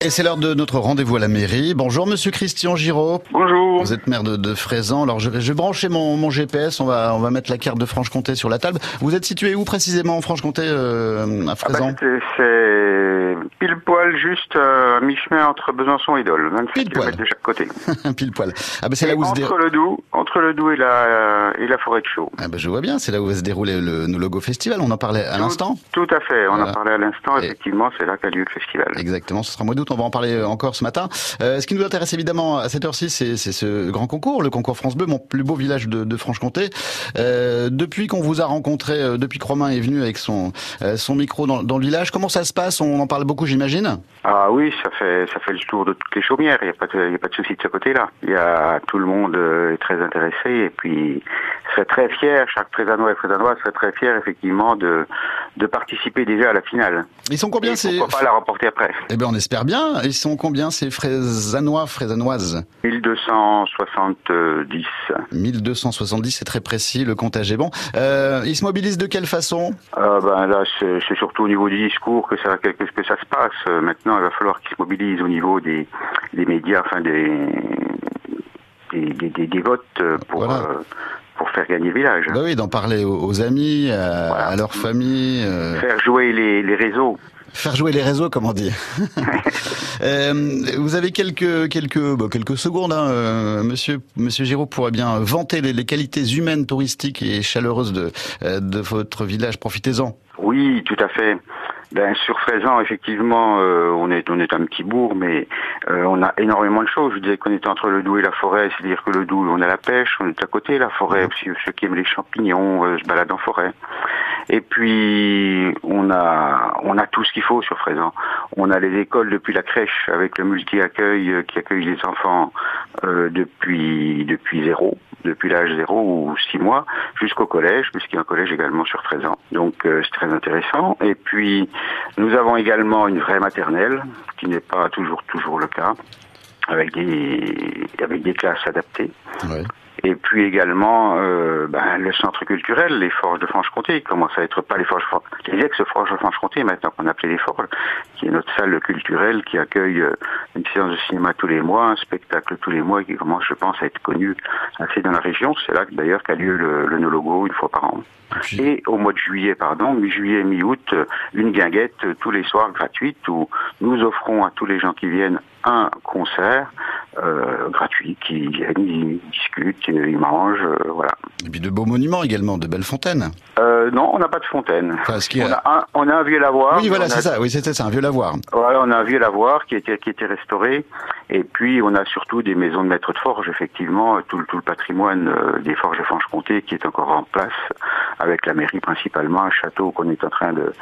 Et c'est l'heure de notre rendez-vous à la mairie. Bonjour Monsieur Christian Giraud. Bonjour. Vous êtes maire de, de Fraisan. Alors je je vais brancher mon, mon GPS. On va, on va mettre la carte de Franche-Comté sur la table. Vous êtes situé où précisément en Franche-Comté, euh, à Ah bah, Fraisan c'est- pile poil juste euh, à mi-chemin entre Besançon et Dole, 25 Pile poil. de chaque côté. Pile poil. Ah ben c'est là où se dé- entre le Doubs, entre le Doubs et la et la forêt de Chaux. Ah ben je vois bien. C'est là où va se dérouler le, le logo festival. On en parlait à l'instant. Tout à fait. On Voilà. en parlait à l'instant. Effectivement, c'est là qu'a lieu le festival. Exactement, ce sera au mois d'août, on va en parler encore ce matin. Euh, ce qui nous intéresse évidemment à cette heure-ci, c'est ce grand concours, le concours France Bleu, mon plus beau village de, de Franche-Comté. Euh, depuis qu'on vous a rencontré, euh, depuis que Romain est venu avec son, euh, son micro dans, dans le village, comment ça se passe? On en parle beaucoup, j'imagine? Ah oui, ça fait ça fait le tour de toutes les chaumières. Il n'y a pas de y a pas de souci de ce côté-là. Il y a tout le monde euh, est très intéressé et puis serait très fier. Chaque Présanois et Présanoise serait très fier effectivement de de participer déjà à la finale. Ils sont combien et ces... pourquoi pas la remporter après? Eh ben on espère bien. Ils sont combien ces fraisanois, fraisanoises 1270. 1270, c'est très précis, le comptage est bon. Euh, ils se mobilisent de quelle façon? Euh, ben là, c'est surtout au niveau du discours que ça, que, que ça se passe. Euh, Maintenant, il va falloir qu'ils se mobilisent au niveau des, des médias, enfin des, des, des, des- des votes pour, Voilà. euh, pour faire gagner le village. Bah oui, d'en parler aux, aux amis, à, Voilà. à leur famille. euh, Faire jouer les, les réseaux. Faire jouer les réseaux, comme on dit. Euh, vous avez quelques quelques bah, quelques secondes, hein, euh, Monsieur Monsieur Giraud pourrait bien vanter les, les qualités humaines, touristiques et chaleureuses de de votre village. Profitez-en. Oui, tout à fait. Ben sur Fraisan, effectivement, euh, on est on est un petit bourg, mais euh, on a énormément de choses. Je disais qu'on est entre le Doubs et la forêt, c'est-à-dire que le Doubs, on a la pêche, on est à côté la forêt. Ceux ceux qui aiment les champignons euh, se baladent en forêt. Et puis on a on a tout ce qu'il faut sur Fraisan. On a les écoles depuis la crèche avec le multi-accueil euh, qui accueille les enfants euh, depuis depuis zéro, depuis l'âge zéro ou six mois jusqu'au collège, puisqu'il y a un collège également sur Fraisan. Donc euh, c'est très intéressant. Et puis nous avons également une vraie maternelle, qui n'est pas toujours toujours le cas, avec des avec des classes adaptées. Et puis également euh, ben, le centre culturel, les Forges de Franche-Comté, qui commence à être pas les Forges, les ex-Forges de Franche-Comté, maintenant qu'on appelait les Forges, qui est notre salle culturelle qui accueille euh, une séance de cinéma tous les mois, un spectacle tous les mois, et qui commence, je pense, à être connu assez dans la région. C'est là d'ailleurs qu'a lieu le, le No-Logo une fois par an. Et au mois de juillet, pardon, mi-juillet, mi-août, une guinguette euh, tous les soirs gratuite où nous offrons à tous les gens qui viennent un concert euh, gratuit, qui viennent, ils discutent, ils mangent, euh, voilà. et puis de beaux monuments également, de belles fontaines. Euh, non, on n'a pas de fontaine. Enfin, ce qui On a un, on a un vieux lavoir. Oui, voilà, a- c'est ça. Oui, c'était ça, un vieux lavoir. Voilà, on a un vieux lavoir qui a été, qui été restauré. Et puis, on a surtout des maisons de maîtres de forge, effectivement, tout, le- tout le patrimoine euh, des forges de Franche-Comté qui est encore en place, avec la mairie principalement, un château qu'on est en train de,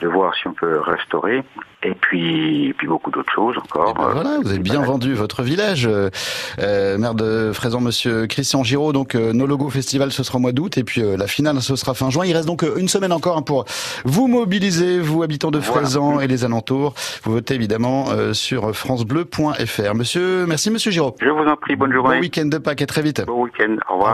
de voir si on peut restaurer. Et puis, et puis beaucoup d'autres choses encore. Eh ben voilà, vous avez bien vendu votre village, euh, maire de Fraisan, Monsieur Christian Giraud. Donc, euh, nos logos festival, ce sera au mois d'août, et puis euh, la finale, ce sera fin juin. Il reste donc euh, une semaine encore hein, pour vous mobiliser, vous habitants de Voilà. Fraisan et les alentours. Vous votez évidemment euh, sur francebleu.fr. Monsieur, merci Monsieur Giraud. Je vous en prie, bonne Bon journée. week-end de Pâques, et très vite. Bon week-end. Au revoir.